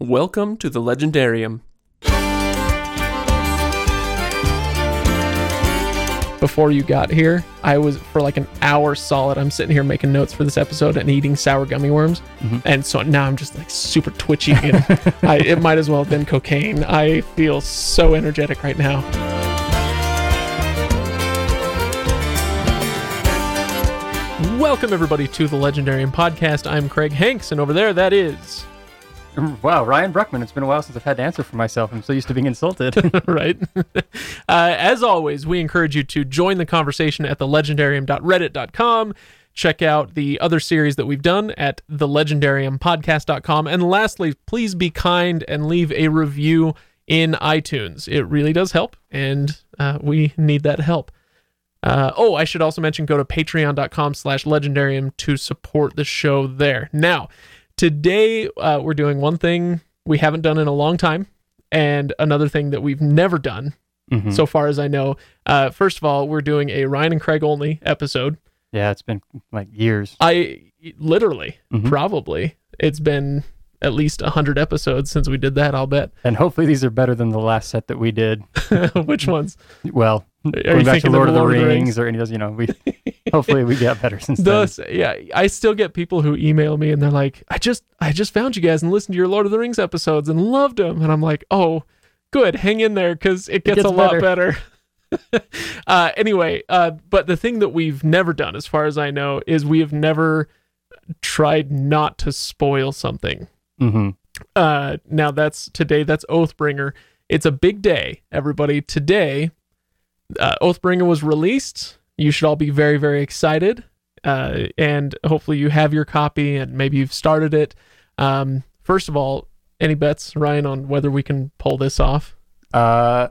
Welcome to the Legendarium. before you got here, I was for like an hour solid. I'm sitting here making notes for this episode and eating sour gummy worms, mm-hmm. and so now I'm just like super twitchy. And I, it might as well have been cocaine. I feel so energetic right now. Welcome everybody to the Legendarium podcast. I'm Craig Hanks, and over there that is Wow, Ryan Bruckman. It's been a while since I've had to answer for myself. I'm so used to being insulted. right? uh, as always, we encourage you to join the conversation at thelegendarium.reddit.com. Check out the other series that we've done at thelegendariumpodcast.com. And lastly, please be kind and leave a review in iTunes. It really does help, and uh, we need that help. Uh, oh, I should also mention go to patreon.com slash legendarium to support the show there. Now, today uh, we're doing one thing we haven't done in a long time and another thing that we've never done Mhm. so far as I know. Uh, first of all, we're doing a Ryan and Craig only episode. yeah, it's been like years. I literally, Mhm. probably, it's been at least 100 episodes since we did that, I'll bet. And hopefully these are better than the last set that we did. Which ones? Well, Are going you back to Lord of the, Rings? Rings, or any of those, you know, we hopefully we get better since then. Yeah, I still get people who email me and they're like, "I just, I just found you guys and listened to your Lord of the Rings episodes and loved them," and I'm like, "Oh, good, hang in there because it gets, gets a lot better." better." uh, anyway, uh, but the thing that we've never done, as far as I know, is we have never tried not to spoil something. Hmm Uh, now that's today. That's Oathbringer. It's a big day, everybody. Today, uh, Oathbringer was released. You should all be very, very excited. Uh, and hopefully you have your copy and maybe you've started it. Um, first of all, any bets, Ryan, on whether we can pull this off? Uh,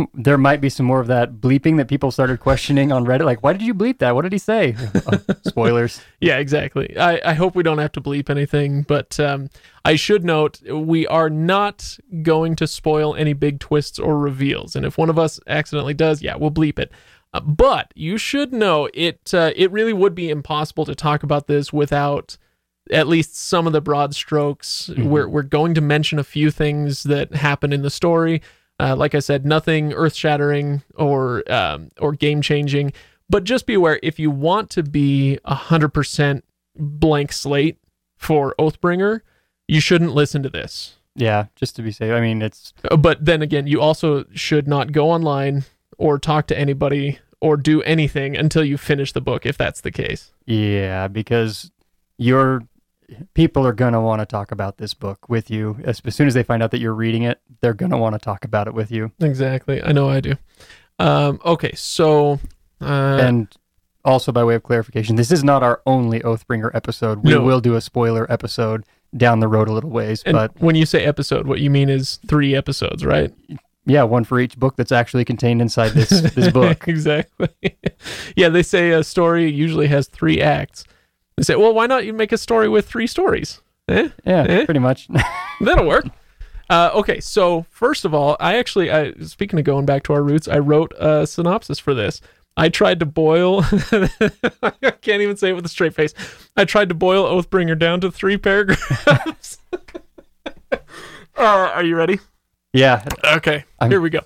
there might be some more of that bleeping that people started questioning on Reddit. Like, why did you bleep that? What did he say? Oh, spoilers. Yeah, exactly. I, I hope we don't have to bleep anything, but um, I should note we are not going to spoil any big twists or reveals. And if one of us accidentally does, yeah, we'll bleep it. Uh, but you should know it. Uh, it really would be impossible to talk about this without at least some of the broad strokes. We're we're going to mention a few things that happen in the story. Uh, like I said, nothing earth shattering or um, or game changing. But just be aware if you want to be a hundred percent blank slate for Oathbringer, you shouldn't listen to this. Yeah, just to be safe. I mean, it's Uh, But then again, you also should not go online or talk to anybody or do anything until you finish the book, if that's the case. Yeah, because your people are going to want to talk about this book with you. As, as soon as they find out that you're reading it, they're going to want to talk about it with you. Exactly. I know I do. Um, okay, so uh, and also, by way of clarification, this is not our only Oathbringer episode. We No. will do a spoiler episode down the road a little ways, and but when you say episode, what you mean is three episodes, right? yeah, one for each book that's actually contained inside this this book. exactly. yeah, they say a story usually has three acts. They say, well, why not you make a story with three stories? Eh? Yeah, Eh? pretty much. That'll work. Uh, okay, so first of all, I actually, I, speaking of going back to our roots, I wrote a synopsis for this. I tried to boil, I can't even say it with a straight face. I tried to boil Oathbringer down to three paragraphs. uh, are you ready? yeah, Okay, I'm- here we go.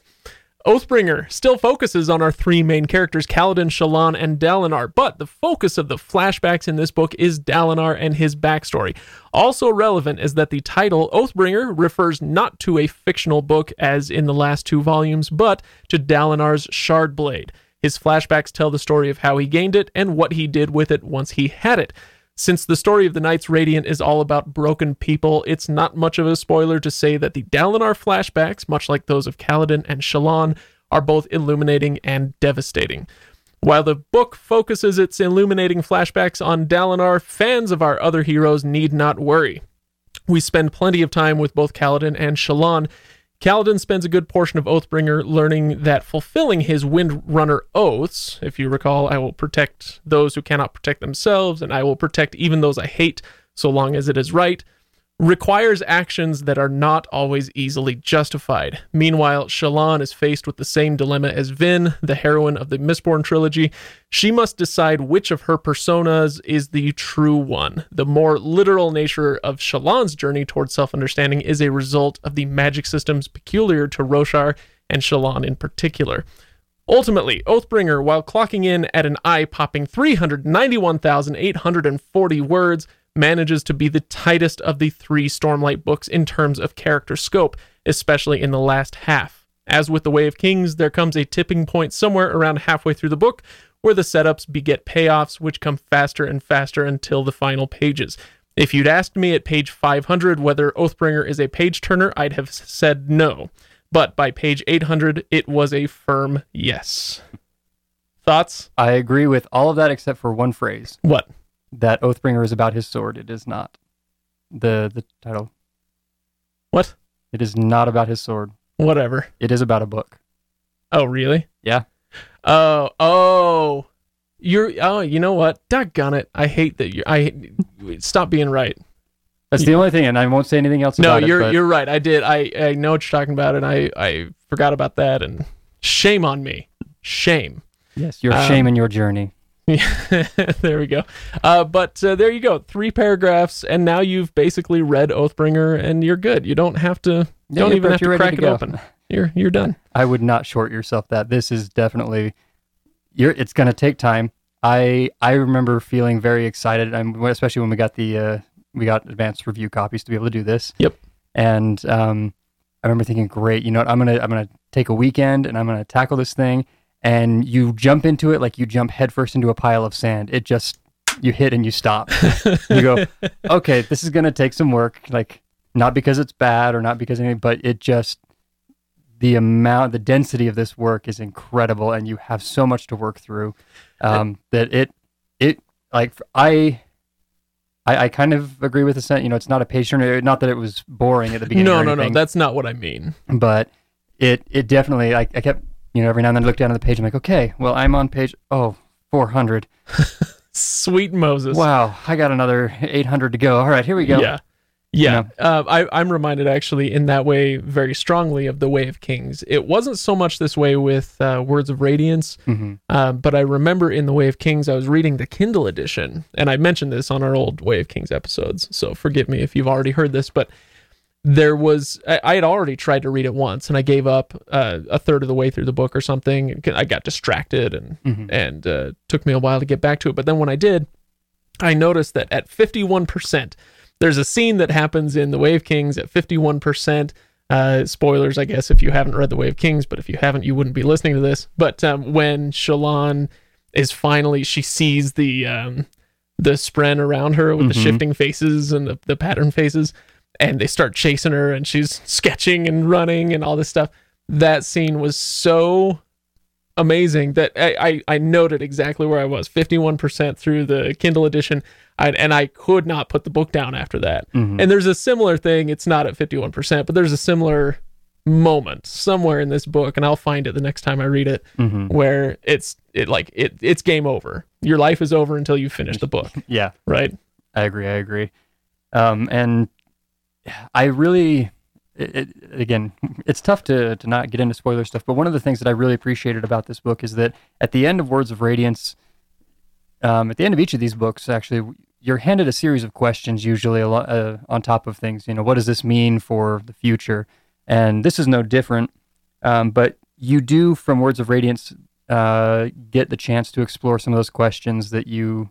Oathbringer still focuses on our three main characters, Kaladin, Shallan, and Dalinar, but the focus of the flashbacks in this book is Dalinar and his backstory. Also relevant is that the title, Oathbringer, refers not to a fictional book as in the last two volumes, but to Dalinar's Shardblade. His flashbacks tell the story of how he gained it and what he did with it once he had it. Since the story of the Knights Radiant is all about broken people, it's not much of a spoiler to say that the Dalinar flashbacks, much like those of Kaladin and Shallan, are both illuminating and devastating. While the book focuses its illuminating flashbacks on Dalinar, fans of our other heroes need not worry. We spend plenty of time with both Kaladin and Shallan. Kaladin spends a good portion of Oathbringer learning that fulfilling his Windrunner oaths, if you recall, I will protect those who cannot protect themselves, and I will protect even those I hate, so long as it is right, requires actions that are not always easily justified. Meanwhile, Shallan is faced with the same dilemma as Vin, the heroine of the Mistborn trilogy. She must decide which of her personas is the true one. The more literal nature of Shallan's journey towards self understanding is a result of the magic systems peculiar to Roshar and Shallan in particular. Ultimately, Oathbringer, while clocking in at an eye popping 391,840 words, manages to be the tightest of the three Stormlight books in terms of character scope, especially in the last half. As with The Way of Kings, there comes a tipping point somewhere around halfway through the book where the setups beget payoffs, which come faster and faster until the final pages. If you'd asked me at page 500 whether Oathbringer is a page turner, I'd have said no. But by page 800, it was a firm yes. Thoughts? I agree with all of that except for one phrase What? That Oathbringer is about his sword. It is not. The the title. What? It is not about his sword. Whatever. It is about a book. Oh, really? Yeah. Oh, oh. You're oh, you know what? Doggone it. I hate that you I stop being right. That's the only thing, and I won't say anything else No, about you're but you're right. I did. I I know what you're talking about and I I forgot about that and shame on me. Shame. Yes, your um, shame in your journey. Yeah, there we go. Uh, but uh, there you go. Three paragraphs, and now you've basically read Oathbringer, and you're good. You don't have to. Yeah, don't even have to crack to it go. open. You're you're done. I would not short yourself that. This is definitely you're it's going to take time. I I remember feeling very excited, I'm, especially when we got the uh, we got advanced review copies to be able to do this. Yep. And um, I remember thinking, great, you know what? I'm gonna I'm gonna take a weekend and I'm gonna tackle this thing. And you jump into it like you jump headfirst into a pile of sand. It just you hit and you stop. you go, okay, this is gonna take some work. Like not because it's bad or not because anything, but it just the amount, the density of this work is incredible, and you have so much to work through. Um, that it, it like I, I, I kind of agree with the sent. You know, it's not a patient. Not that it was boring at the beginning. No, no, no. That's not what I mean. but it, it definitely. I, I kept, you know, every now and then I look down at the page. I'm like, okay, well, I'm on page oh 400. Sweet Moses. Wow, I got another 800 to go. All right, here we go. Yeah. Yeah. Uh, I, I'm reminded actually in that way very strongly of the Way of Kings. It wasn't so much this way with uh, Words of Radiance, hmm uh, but I remember in the Way of Kings, I was reading the Kindle edition, and I mentioned this on our old Way of Kings episodes. So forgive me if you've already heard this, but there was I, I had already tried to read it once, and I gave up uh, a third of the way through the book or something. I got distracted, and Mhm. and uh, took me a while to get back to it. But then when I did, I noticed that at 51%, there's a scene that happens in The Way of Kings at 51%. Uh, spoilers, I guess, if you haven't read The Way of Kings, but if you haven't, you wouldn't be listening to this. But um, when Shallan is finally, she sees the um, the spren around her with the Mhm. shifting faces and the, the pattern faces, and they start chasing her, and she's sketching and running and all this stuff. That scene was so amazing that I, I, I noted exactly where I was 51% through the Kindle edition. I, and I could not put the book down after that. Mhm. And there's a similar thing. It's not at 51%, but there's a similar moment somewhere in this book, and I'll find it the next time I read it, Mhm. where it's it like it it's game over. Your life is over until you finish the book, Yeah. right? I agree. I agree. Um, and I really, it, it, again, it's tough to to not get into spoiler stuff. But one of the things that I really appreciated about this book is that at the end of Words of Radiance, um, at the end of each of these books, actually, you're handed a series of questions, usually uh, on top of things. You know, what does this mean for the future? And this is no different. Um, but you do, from Words of Radiance, uh, get the chance to explore some of those questions that you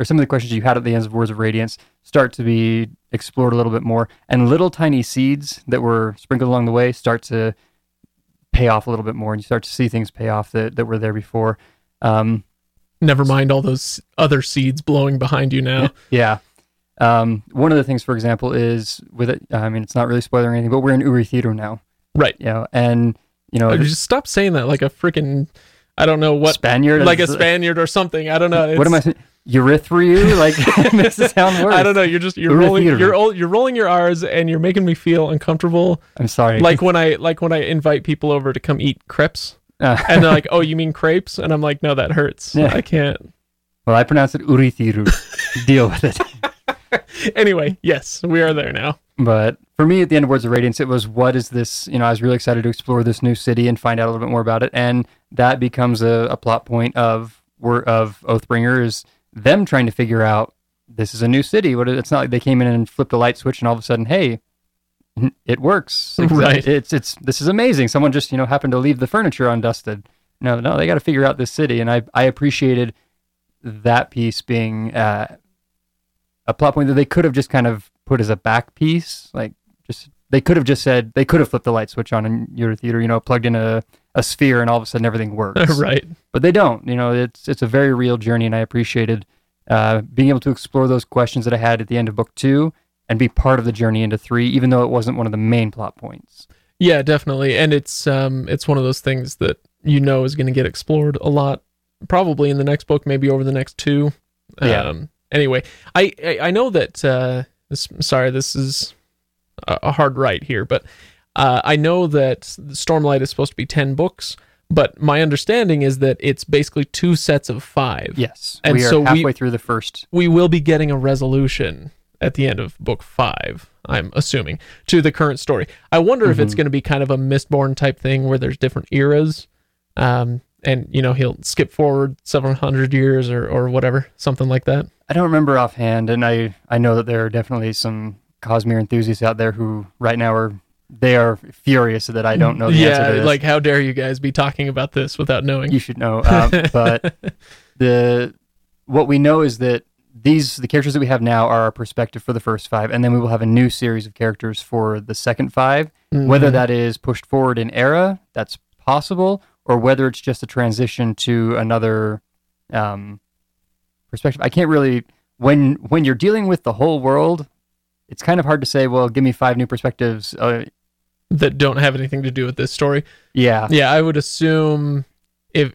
or some of the questions you had at the ends of Words of Radiance start to be explored a little bit more, and little tiny seeds that were sprinkled along the way start to pay off a little bit more, and you start to see things pay off that, that were there before. Um, Never mind all those other seeds blowing behind you now. yeah. Um, one of the things, for example, is with it. I mean, it's not really spoiling anything, but we're in Urithiru now. Right. You know, and you know, Oh, just stop saying that like a freaking I don't know what Spaniard, like a Spaniard or something. I don't know. What am I? Urithriu? Like makes it sound worse. I don't know. You're just you're rolling you're ol- you're rolling your R's and you're making me feel uncomfortable. I'm sorry. Like when I like when I invite people over to come eat crepes Uh, and they're like, "Oh, you mean crepes?" And I'm like, "No, that hurts. Yeah. I can't." well, I pronounce it Urithiru. Deal with it. anyway, yes, we are there now. But for me, at the end of Words of Radiance, it was what is this? You know, I was really excited to explore this new city and find out a little bit more about it, and that becomes a, a plot point of of Oathbringer is them trying to figure out this is a new city. What it's not like they came in and flipped a light switch and all of a sudden, hey, it works. It's, Right. It's it's this is amazing. Someone just you know happened to leave the furniture undusted. No, no, they got to figure out this city, and I I appreciated that piece being uh, a plot point that they could have just kind of put as a back piece, like just they could have just said they could have flipped the light switch on in Urithiru, you know, plugged in a, a sphere, and all of a sudden everything works. right. But they don't. You know, it's it's a very real journey, and I appreciated uh, being able to explore those questions that I had at the end of book two and be part of the journey into three, even though it wasn't one of the main plot points. Yeah, definitely. And it's um it's one of those things that you know is going to get explored a lot probably in the next book, maybe over the next two. Yeah. Um anyway, I I, I know that uh this sorry, this is a, a hard right here, but uh I know that Stormlight is supposed to be 10 books, but my understanding is that it's basically two sets of 5. Yes, And we are so we- halfway through the first. we will be getting a resolution at the end of book five, I'm assuming, to the current story. I wonder if Mm-hmm. it's going to be kind of a Mistborn type thing where there's different eras. Um, and, you know, he'll skip forward several hundred years or, or whatever, something like that. I don't remember offhand, and I I know that there are definitely some Cosmere enthusiasts out there who right now are they are furious that I don't know the answer to yeah, this. like, how dare you guys be talking about this without knowing? you should know. Um, but the what we know is that these the characters that we have now are our perspective for the first five, and then we will have a new series of characters for the second five. Whether Mhm. that is pushed forward in era, that's possible, or whether it's just a transition to another um, perspective. I can't really when when you're dealing with the whole world. It's kind of hard to say. Well, give me five new perspectives. Uh, that don't have anything to do with this story. yeah, Yeah, I would assume if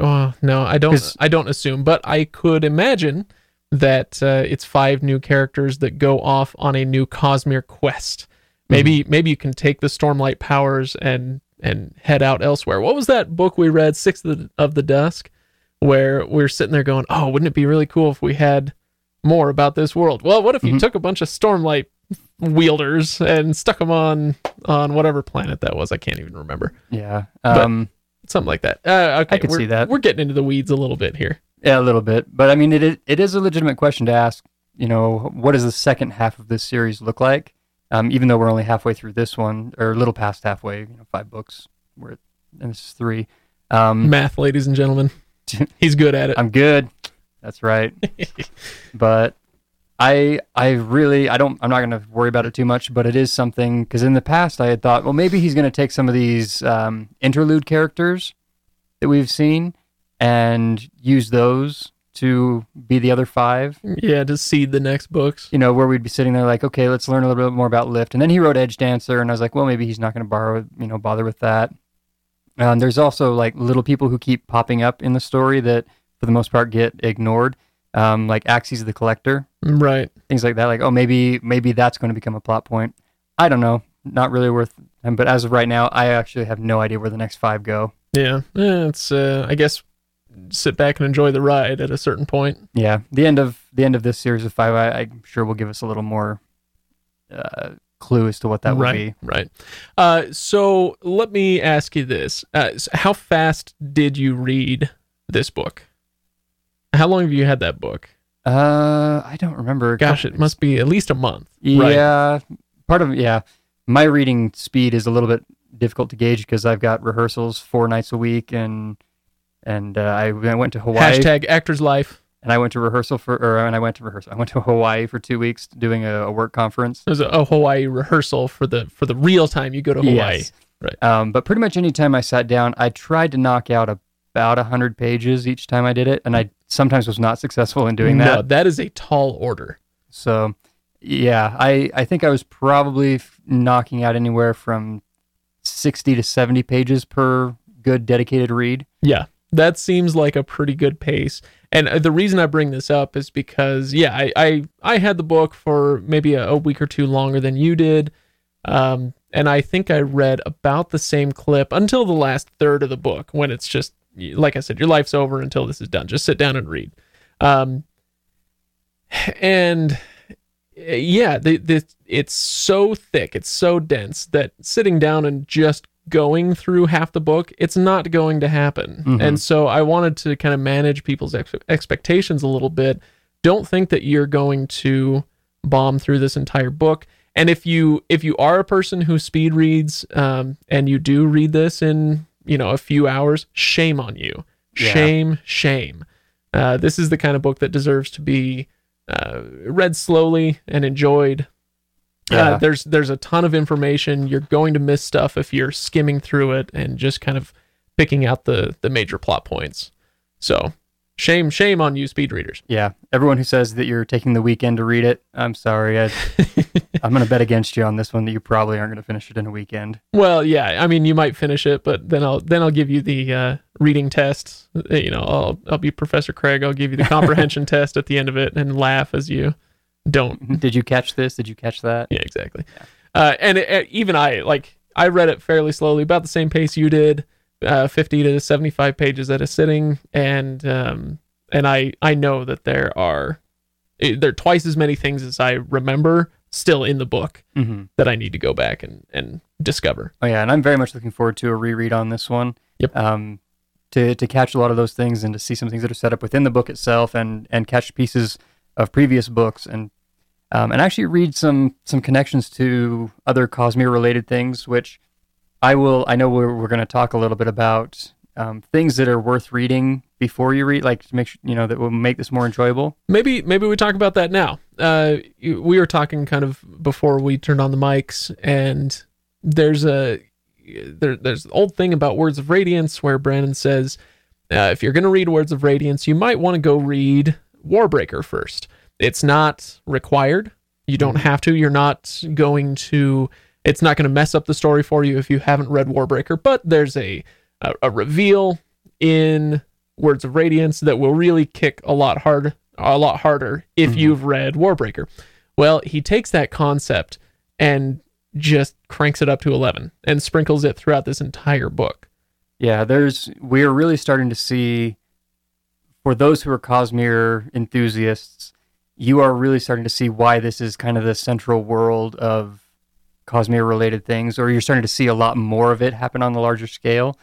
oh, no, I don't I don't assume, but I could imagine that uh, it's five new characters that go off on a new Cosmere quest. Maybe maybe you can take the Stormlight powers and and head out elsewhere. What was that book we read, Sixth of the, of the Dusk, where we are sitting there going, "Oh, wouldn't it be really cool if we had more about this world?" Well, what if you Mhm. took a bunch of Stormlight wielders and stuck them on on whatever planet that was? I can't even remember yeah. Um, something like that. Uh, okay, I could we're- see that. We're getting into the weeds a little bit here. Yeah, a little bit, but I mean, it is, it is a legitimate question to ask. You know, what does the second half of this series look like? Um, even though we're only halfway through this one, or a little past halfway, you know, five books. We're at, and this is three. Um, Math, ladies and gentlemen. He's good at it. I'm good. That's right. but I I really I don't I'm not going to worry about it too much, but it is something because in the past I had thought, well, maybe he's going to take some of these um, interlude characters that we've seen and use those to be the other five. yeah, to seed the next books. You know, where we'd be sitting there like, okay, let's learn a little bit more about Lift, and then he wrote Edgedancer, and I was like, well, maybe he's not going to borrow, you know, bother with that. Um, there's also like little people who keep popping up in the story that, for the most part, get ignored, um, like Axies the Collector, Right. things like that. Like, oh, maybe maybe that's going to become a plot point. I don't know. Not really worth. But as of right now, I actually have no idea where the next five go. Yeah. Eh, it's uh I guess sit back and enjoy the ride at a certain point. Yeah, the end of the end of this series of five, I, I'm sure will give us a little more uh, clue as to what that would be. Right. Uh so let me ask you this. Uh s- how fast did you read this book? How long have you had that book? Uh, I don't remember. Gosh, it must be at least a month. Right. Yeah, part of yeah. My reading speed is a little bit difficult to gauge because I've got rehearsals four nights a week, and and uh, I I went to Hawaii Hashtag actor's life. and I went to rehearsal for or and I went to rehearsal. I went to Hawaii for two weeks doing a, a work conference. There's a, a Hawaii rehearsal for the for the real time you go to Hawaii. Yes. Right. Um, but pretty much any time I sat down, I tried to knock out about a hundred pages each time I did it, and I sometimes was not successful in doing that. That is a tall order. So, yeah, I, I think I was probably f- knocking out anywhere from 60 to 70 pages per good dedicated read. Yeah, that seems like a pretty good pace. And uh, the reason I bring this up is because, yeah, I I, I had the book for maybe a, a week or two longer than you did, um, and I think I read about the same clip until the last third of the book when it's just like I said, your life's over until this is done. Just sit down and read. Um, and yeah, the, the it's so thick, it's so dense that sitting down and just going through half the book, it's not going to happen. Mhm. And so I wanted to kind of manage people's ex- expectations a little bit. Don't think that you're going to bomb through this entire book. And if you if you are a person who speed reads um, and you do read this in you know a few hours, shame on you. Yeah. Shame, shame. Uh, this is the kind of book that deserves to be uh, read slowly and enjoyed. Yeah. Uh, there's there's a ton of information. You're going to miss stuff if you're skimming through it and just kind of picking out the the major plot points. So shame shame on you speed readers. Yeah, everyone who says that you're taking the weekend to read it, I'm sorry. I, I'm going to bet against you on this one that you probably aren't going to finish it in a weekend. Well, yeah, I mean you might finish it, but then I'll then I'll give you the uh, reading test. Uh, You know, I'll I'll be Professor Craig. I'll give you the comprehension test at the end of it and laugh as you don't Did you catch this? Did you catch that? Yeah, exactly. Uh, and it, it- even I like I read it fairly slowly, about the same pace you did, uh, fifty to seventy-five pages at a sitting, and um, and I I know that there are eh, there are twice as many things as I remember still in the book hmm that I need to go back and and discover. Oh yeah, and I'm very much looking forward to a reread on this one. Yep. Um, to to catch a lot of those things and to see some things that are set up within the book itself, and and catch pieces of previous books, and um, and actually read some some connections to other Cosmere related things, which I will. I know we're we're going to talk a little bit about um, things that are worth reading before you read, like to make sure you know that will make this more enjoyable. Maybe maybe we talk about that now. Uh, you- we were talking kind of before we turned on the mics, and there's a there, there's an old thing about Words of Radiance where Brandon says uh, if you're going to read Words of Radiance, you might want to go read Warbreaker first. It's not required. You don't have to. You're not going to. It's not going to mess up the story for you if you haven't read Warbreaker. But there's a a, a reveal in Words of Radiance that will really kick a lot hard, a lot harder if Mhm. you've read Warbreaker. Well, he takes that concept and just cranks it up to 11 and sprinkles it throughout this entire book. Yeah, there's we're really starting to see for those who are Cosmere enthusiasts, you are really starting to see why this is kind of the central world of Cosmere related things, or you're starting to see a lot more of it happen on the larger scale.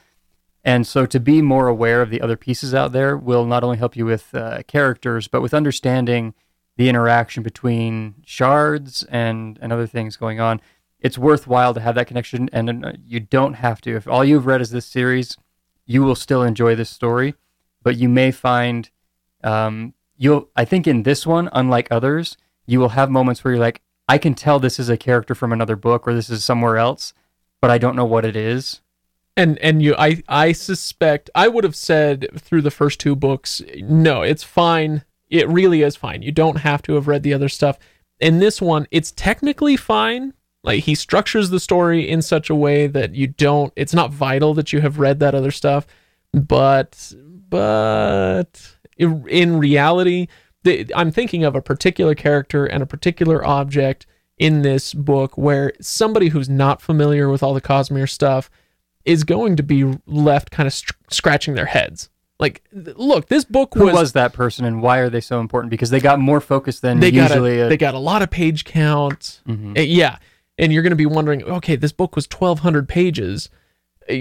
And so to be more aware of the other pieces out there will not only help you with uh, characters, but with understanding the interaction between shards and, and other things going on. It's worthwhile to have that connection, and uh, you don't have to. If all you've read is this series, you will still enjoy this story, but you may find um, you'll. I think in this one, unlike others, you will have moments where you're like, I can tell this is a character from another book or this is somewhere else, but I don't know what it is. And and you I I suspect I would have said through the first two books, no, it's fine. It really is fine. You don't have to have read the other stuff. In this one, it's technically fine. Like he structures the story in such a way that you don't it's not vital that you have read that other stuff, but but in reality, the, I'm thinking of a particular character and a particular object in this book where somebody who's not familiar with all the Cosmere stuff is going to be left kind of str- scratching their heads. Like, th- look, this book Who was, was, that person and why are they so important? Because they got more focus than they got usually. a, a- they got a lot of page count. Mhm. Uh, yeah, and you're going to be wondering, okay, this book was 1,200 pages. Uh,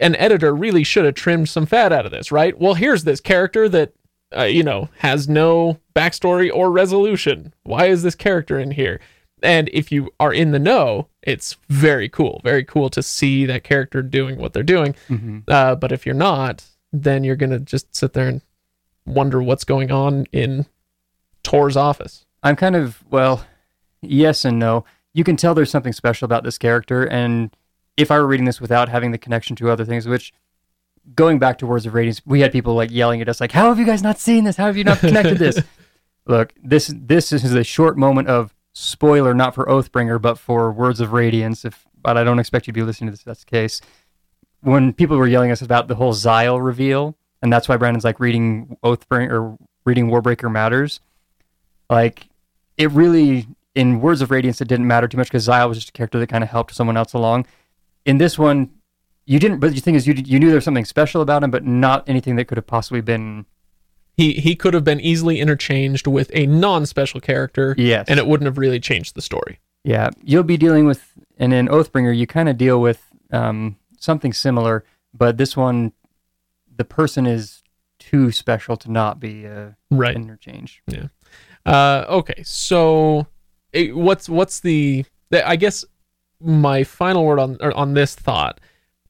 An editor really should have trimmed some fat out of this, right? Well, here's this character that uh, you know has no backstory or resolution. Why is this character in here? And if you are in the know, it's very cool, very cool to see that character doing what they're doing. Mhm. Uh, but if you're not, then you're gonna just sit there and wonder what's going on in Tor's office. I'm kind of well, yes and no. You can tell there's something special about this character, and if I were reading this without having the connection to other things, which going back to Words of Radiance, we had people like yelling at us, like, "How have you guys not seen this? How have you not connected this?" Look, this this is a short moment of spoiler, not for Oathbringer, but for Words of Radiance. If but I don't expect you to be listening to this. If that's the case. When people were yelling at us about the whole Zahel reveal, and that's why Brandon's like reading Oathbringer or reading Warbreaker matters. Like it really in Words of Radiance it didn't matter too much because Zahel was just a character that kind of helped someone else along. In this one, you didn't. But the thing is, you you knew there was something special about him, but not anything that could have possibly been He he could have been easily interchanged with a non-special character, Yes. and it wouldn't have really changed the story. Yeah, you'll be dealing with, and in Oathbringer, you kind of deal with um, something similar, but this one, the person is too special to not be uh, Right. interchanged. Yeah. Uh, okay, so eh, what's what's the, the? I guess my final word on on this thought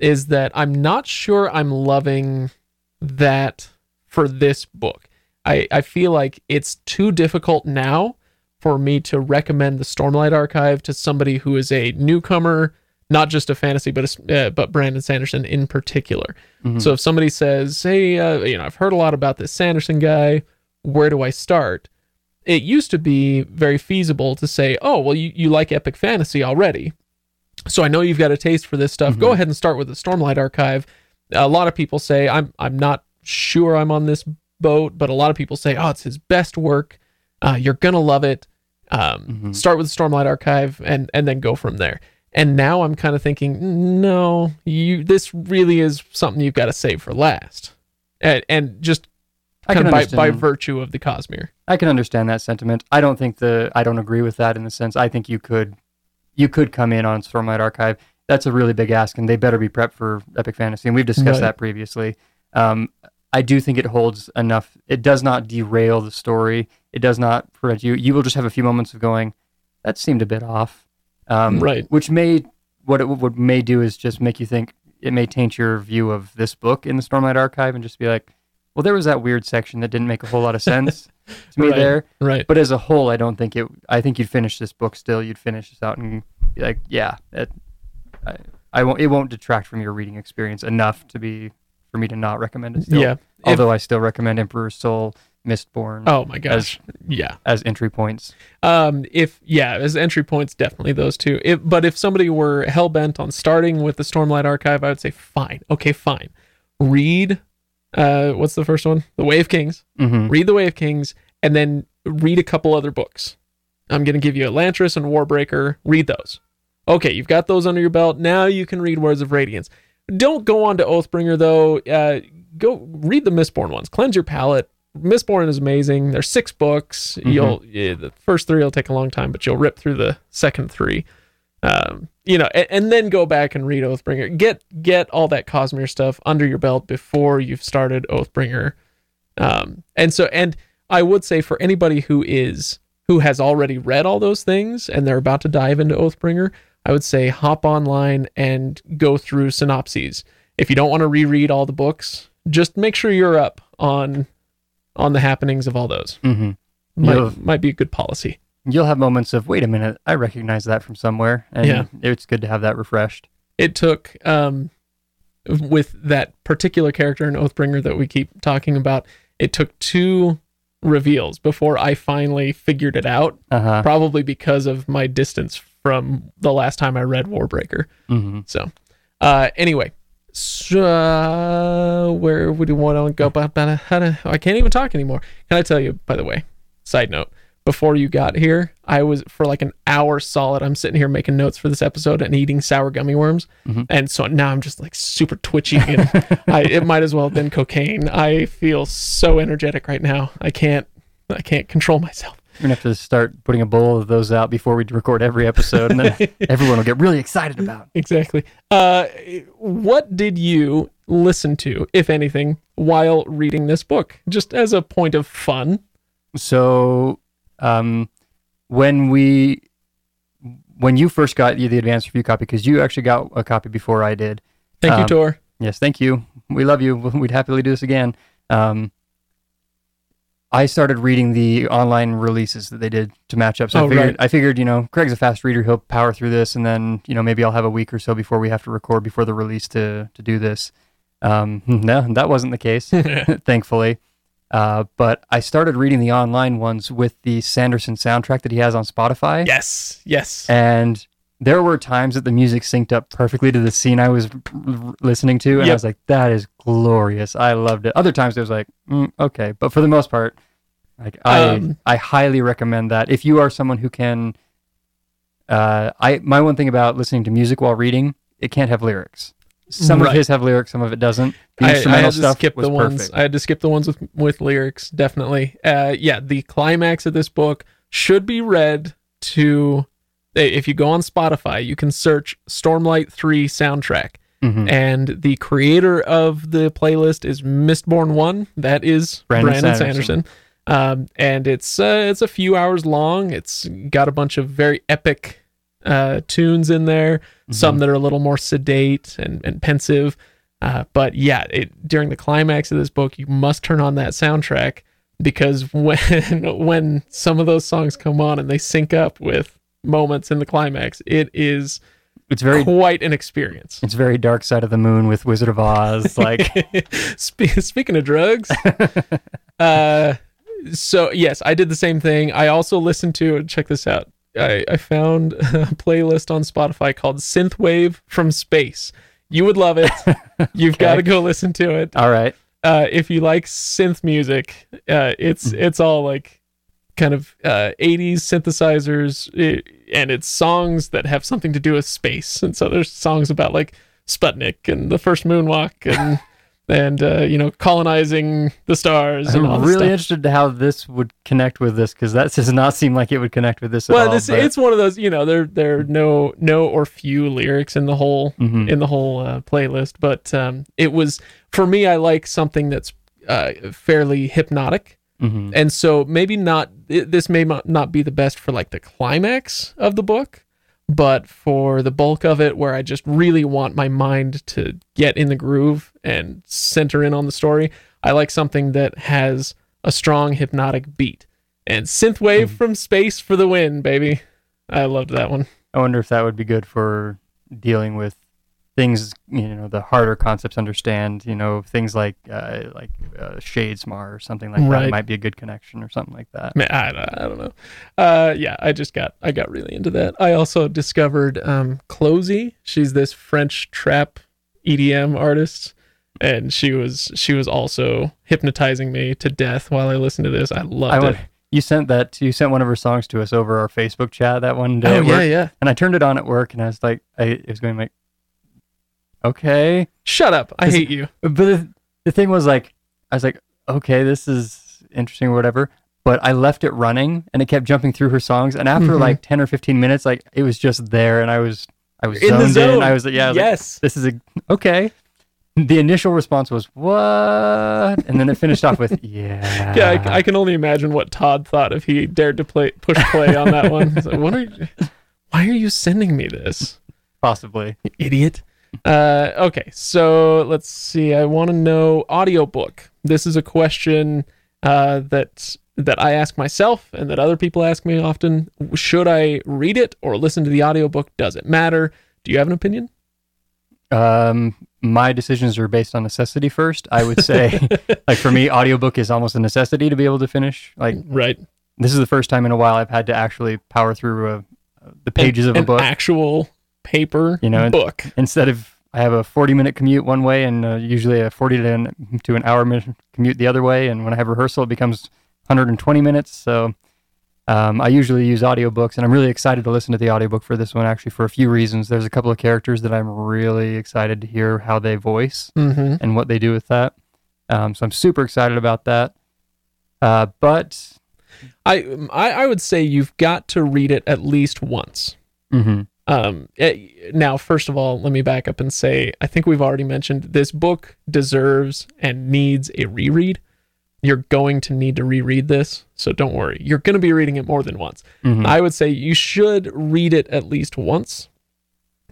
is that I'm not sure I'm loving that for this book. I I feel like it's too difficult now for me to recommend the Stormlight Archive to somebody who is a newcomer, not just a fantasy, but a uh, but Brandon Sanderson in particular. Mhm. So if somebody says, "Hey, uh, you know, I've heard a lot about this Sanderson guy. Where do I start?" It used to be very feasible to say, "Oh, well, you, you like epic fantasy already, so I know you've got a taste for this stuff. Go Mhm. ahead and start with the Stormlight Archive." A lot of people say, "I'm I'm not sure I'm on this boat," but a lot of people say, "Oh, it's his best work. Uh, you're gonna love it." Um, Mhm. Start with the Stormlight Archive and and then go from there. And now I'm kind of thinking, no, you this really is something you've got to save for last, and, and just I kind can of by, by virtue of the Cosmere. I can understand that sentiment. I don't think the I don't agree with that in the sense I think you could you could come in on Stormlight Archive. That's a really big ask, and they better be prepped for Epic Fantasy. And we've discussed Right. that previously. Um, I do think it holds enough. It does not derail the story. It does not prevent you. You will just have a few moments of going, that seemed a bit off. Um, Right. Which may what it what may do is just make you think. It may taint your view of this book in the Stormlight Archive, and just be like, well, there was that weird section that didn't make a whole lot of sense to me Right. there. Right. But as a whole, I don't think it. I think you'd finish this book still. You'd finish this out and be like, yeah, it, I, I won't. It won't detract from your reading experience enough to be for me to not recommend it. Still. Yeah. If- Although I still recommend Emperor's Soul, Mistborn oh my gosh. yeah. as entry points. Um. If yeah, as entry points, definitely those two. If but if somebody were hell bent on starting with the Stormlight Archive, I would say fine. Okay, fine. Read. Uh, what's the first one? The Way of Kings. Mm-hmm. read the Way of Kings, and then read a couple other books. I'm going to give you Elantris and Warbreaker. Read those. Okay, you've got those under your belt. Now you can read Words of Radiance. Don't go on to Oathbringer though. Uh, go read the Mistborn ones. Cleanse your palate. Mistborn is amazing. There's six books. You'll yeah, the first three will take a long time, but you'll rip through the second three. Um, you know, and, and then go back and read Oathbringer. Get get all that Cosmere stuff under your belt before you've started Oathbringer. Um, and so, and I would say for anybody who is who has already read all those things and they're about to dive into Oathbringer, I would say hop online and go through synopses. If you don't want to reread all the books, just make sure you're up on on the happenings of all those. Mm-hmm. Might, might be a good policy. You'll have moments of wait a minute, I recognize that from somewhere, and Yeah. it's good to have that refreshed. It took um with that particular character in Oathbringer that we keep talking about, it took two reveals before I finally figured it out. Uh huh. probably because of my distance from the last time I read Warbreaker. Mm-hmm. So, uh, anyway, so, uh, where would you want to go? About, about how to, I can't even talk anymore. Can I tell you, by the way, side note, before you got here, I was for like an hour solid. I'm sitting here making notes for this episode and eating sour gummy worms. Mhm. And so now I'm just like super twitchy and I, it might as well have been cocaine. I feel so energetic right now. I can't, I can't control myself. We're gonna have to start putting a bowl of those out before we record every episode, and then everyone will get really excited about. exactly. Uh, what did you listen to, if anything, while reading this book? Just as a point of fun. So, um, when we, when you first got the advanced review copy, because you actually got a copy before I did. Thank you, Um, Tor. Yes, thank you. We love you. We'd happily do this again. Um, I started reading the online releases that they did to match up. So Oh, I figured, right. I figured, you know, Craig's a fast reader. He'll power through this, and then, you know, maybe I'll have a week or so before we have to record before the release to to do this. Um, no, that wasn't the case, thankfully. Uh, but I started reading the online ones with the Sanderson soundtrack that he has on Spotify. yes, yes. And there were times that the music synced up perfectly to the scene I was r- listening to, and I was like, "That is glorious! I loved it." Other times it was like, mm, "Okay," but for the most part, like I, Um, I highly recommend that if you are someone who can. Uh, I my one thing about listening to music while reading, it can't have lyrics. Some Right. of his have lyrics, some of it doesn't. The I, I instrumental had stuff skip was the ones. perfect. I had to skip the ones with with lyrics. Definitely. Uh, yeah, the climax of this book should be read to. eh, If you go on Spotify, you can search Stormlight Three soundtrack, Mhm. and the creator of the playlist is Mistborn One. That is Brandon Brandon, Sanderson. Sanderson. Um, and it's uh, it's a few hours long. It's got a bunch of very epic uh, tunes in there. Some that are a little more sedate and, and pensive. Uh, but yeah, it, during the climax of this book, you must turn on that soundtrack because when when some of those songs come on and they sync up with moments in the climax, it is It's very quite an experience. it's very Dark Side of the Moon with Wizard of Oz. Like Spe- speaking of drugs, uh, so yes, I did the same thing. I also listened to check this out. I, I found a playlist on Spotify called Synthwave from Space. You would love it. You've Okay. got to go listen to it. all right. Uh, if you like synth music, uh, it's Mm-hmm. it's all like kind of uh, 80s synthesizers, eh, and it's songs that have something to do with space. And so there's songs about like Sputnik and the first moonwalk and and uh, you know colonizing the stars and I'm really interested to how this would connect with this because that does not seem like it would connect with this at Well, all. this but- it's one of those you know there there are no no or few lyrics in the whole Mhm. in the whole uh, playlist, but um, it was for me. I like something that's uh, fairly hypnotic. Mhm. and so maybe not this may not be the best for like the climax of the book but for the bulk of it where i just really want my mind to get in the groove and center in on the story i like something that has a strong hypnotic beat. And synthwave mm-hmm. from space for the win baby. I loved that one. I wonder if that would be good for dealing with things you know the harder concepts understand you know things like uh, like uh, Shadesmar or something like that Right. It might be a good connection or something like that. I, don't- I don't know. Uh, yeah, I just got I got really into that. I also discovered um, Closey. She's this French trap EDM artist, and she was she was also hypnotizing me to death while I listened to this. I loved I it. you sent that you sent one of her songs to us over our Facebook chat that one day Oh yeah, yeah. and I turned it on at work and I was like I it was going like okay Shut up! I hate you. But the, the thing was like, I was like, okay, this is interesting or whatever. But I left it running and it kept jumping through her songs. And after Mhm. like 10 or 15 minutes, like it was just there and I was, I was In zoned the zone. in. I was like, yeah, I was like, yes. this is a, okay. The initial response was, what? And then it finished off with, yeah. yeah, I, I can only imagine what Todd thought if he dared to play push play on that one. Like, what are you, why are you sending me this? Possibly. you idiot. Uh, okay, so let's see. I want to know audiobook. This is a question uh, that that I ask myself and that other people ask me often. Should I read it or listen to the audiobook? Does it matter? Do you have an opinion? Um, my decisions are based on necessity first. I would say, like for me, audiobook is almost a necessity to be able to finish. Like Right. this is the first time in a while I've had to actually power through a, the pages An- of a an book actual paper You know, book. instead of I have a 40 minute commute one way and uh, usually a 40 to an, to an hour commute the other way. And when I have rehearsal, it becomes 120 minutes. So um, I usually use audiobooks and I'm really excited to listen to the audiobook for this one actually for a few reasons. There's a couple of characters that I'm really excited to hear how they voice Mm-hmm. and what they do with that. Um, so I'm super excited about that. Uh, but I, I I would say you've got to read it at least once. mhm. Um, eh, now, first of all, let me back up and say I think we've already mentioned this book deserves and needs a reread. You're going to need to reread this, so don't worry. You're going to be reading it more than once. Mhm. I would say you should read it at least once,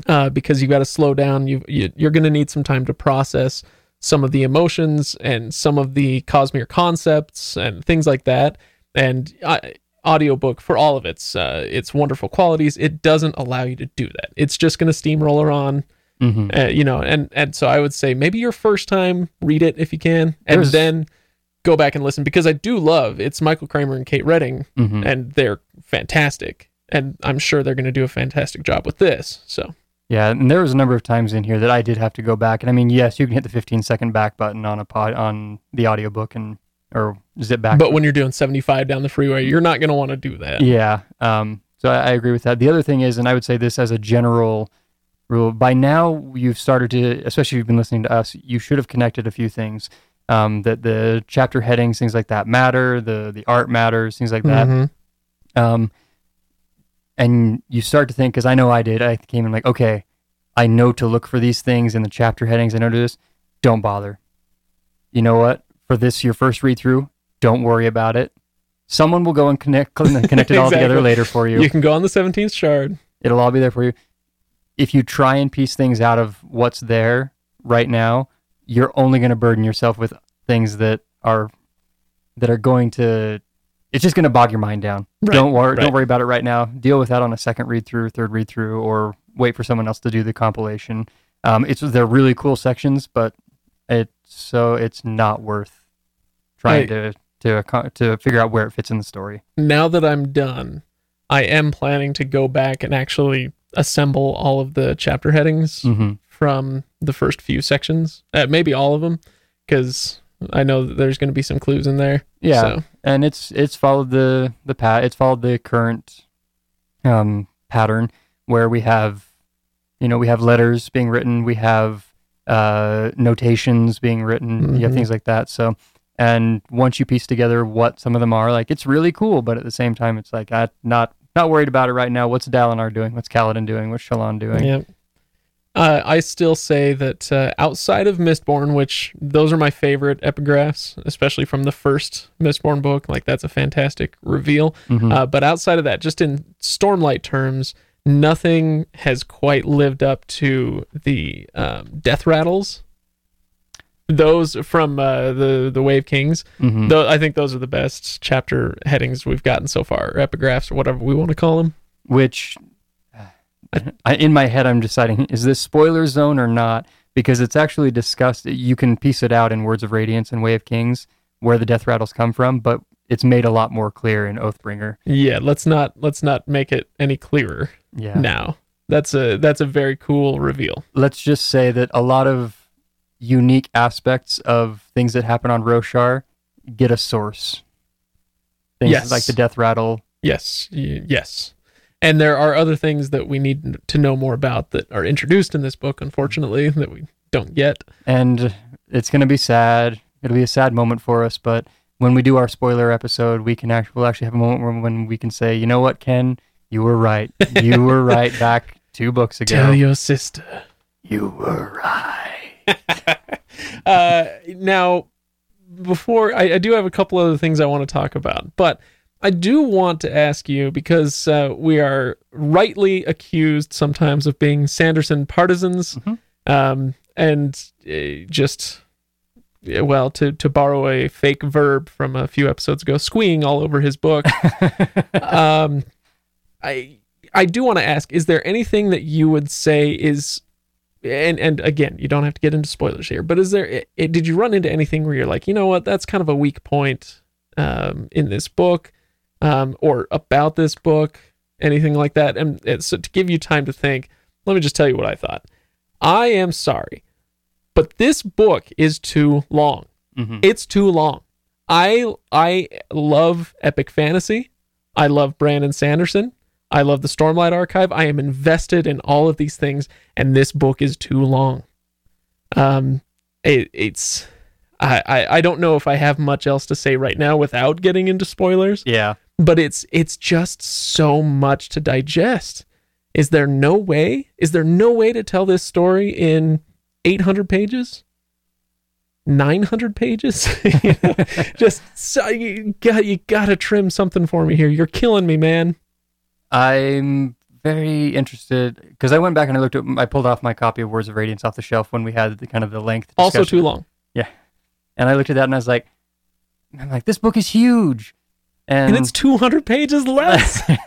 uh, because you've got to slow down. You, you you're going to need some time to process some of the emotions and some of the Cosmere concepts and things like that. And uh, audiobook for all of its uh, its wonderful qualities, it doesn't allow you to do that. It's just going to steamroller on, Mhm. uh, you know. And and so I would say maybe your first time read it if you can, and There's- then go back and listen because I do love it's Michael Kramer and Kate Reading Mhm. and they're fantastic. And I'm sure they're going to do a fantastic job with this. So Yeah, and there was a number of times in here that I did have to go back. And I mean, yes, you can hit the 15 second back button on a pod on the audiobook and or zip back. But when you're doing 75 down the freeway, you're not going to want to do that. yeah, um, so I, I agree with that. The other thing is, and I would say this as a general rule. By now, you've started to, especially if you've been listening to us, you should have connected a few things. Um, that the chapter headings, things like that matter. The the art matters, things like that. Mhm. Um, and you start to think, because I know I did. I came in like, okay, I know to look for these things in the chapter headings. I know to this. Don't bother. You know what? For this, your first read through, don't worry about it. Someone will go and connect connect it all together later for you. You can go on the 17th shard. It'll all be there for you. If you try and piece things out of what's there right now, you're only going to burden yourself with things that are that are going to it's just going to bog your mind down. Right, Don't worry right. don't worry about it right now. Deal with that on a second read through, third read through or wait for someone else to do the compilation. Um, it's they're really cool sections, but it's so it's not worth trying I- to to to figure out where it fits in the story. Now that I'm done, I am planning to go back and actually assemble all of the chapter headings hmm from the first few sections, uh, maybe all of them, because I know that there's going to be some clues in there. Yeah. So, and it's it's followed the the pat it's followed the current um pattern where we have you know we have letters being written we have uh notations being written you have Mhm. things like that so and once you piece together what some of them are like it's really cool but at the same time it's like i not not worried about it right now what's Dalinar doing what's Kaladin doing what's Shallan doing yeah. Uh, I still say that uh, outside of Mistborn, which those are my favorite epigraphs, especially from the first Mistborn book, like that's a fantastic reveal. Mhm. Uh, but outside of that, just in Stormlight terms, nothing has quite lived up to the um, death rattles. Those from uh, the the Way of Kings, Mhm. though I think those are the best chapter headings we've gotten so far, or epigraphs, or whatever we want to call them. which I, in my head I'm deciding is this spoiler zone or not because it's actually discussed you can piece it out in Words of Radiance and Way of Kings where the death rattles come from but it's made a lot more clear in Oathbringer Yeah, let's not let's not make it any clearer yeah now. That's a that's a very cool reveal. let's just say that a lot of unique aspects of things that happen on Roshar get a source things Yes. like the death rattle Yes, yes. And there are other things that we need to know more about that are introduced in this book, unfortunately, that we don't get. and it's going to be sad. It'll be a sad moment for us, but when we do our spoiler episode, we can actually we'll actually have a moment when we can say, you know what, Ken, you were right. You were right back two books ago. Tell your sister. you were right. uh, now, before I, I do have a couple other things I want to talk about, but I do want to ask you because uh, we are rightly accused sometimes of being Sanderson partisans, Mhm. um, and uh, just well to to borrow a fake verb from a few episodes ago, squeeing all over his book. um, I I do want to ask: Is there anything that you would say is, and and again, you don't have to get into spoilers here, but is there? i i- did you run into anything where you're like, you know what, that's kind of a weak point um, in this book, um, or about this book, anything like that? And it's, so to give you time to think, let me just tell you what I thought. I am sorry, but this book is too long Mhm. it's too long. I I love epic fantasy. I love Brandon Sanderson. I love the Stormlight Archive. I am invested in all of these things, and this book is too long. Um, it, it's I, I I don't know if I have much else to say right now without getting into spoilers, Yeah. but it's it's just so much to digest. Is there no way? Is there no way to tell this story in 800 pages? 900 pages? You know, just so you got you got to trim something for me here. You're killing me, man. I'm very interested because I went back and I looked at I pulled off my copy of Words of Radiance off the shelf when we had the kind of the length. Also discussion. too long. Yeah. And I looked at that and I was like, I'm like, this book is huge. And, And it's 200 pages less.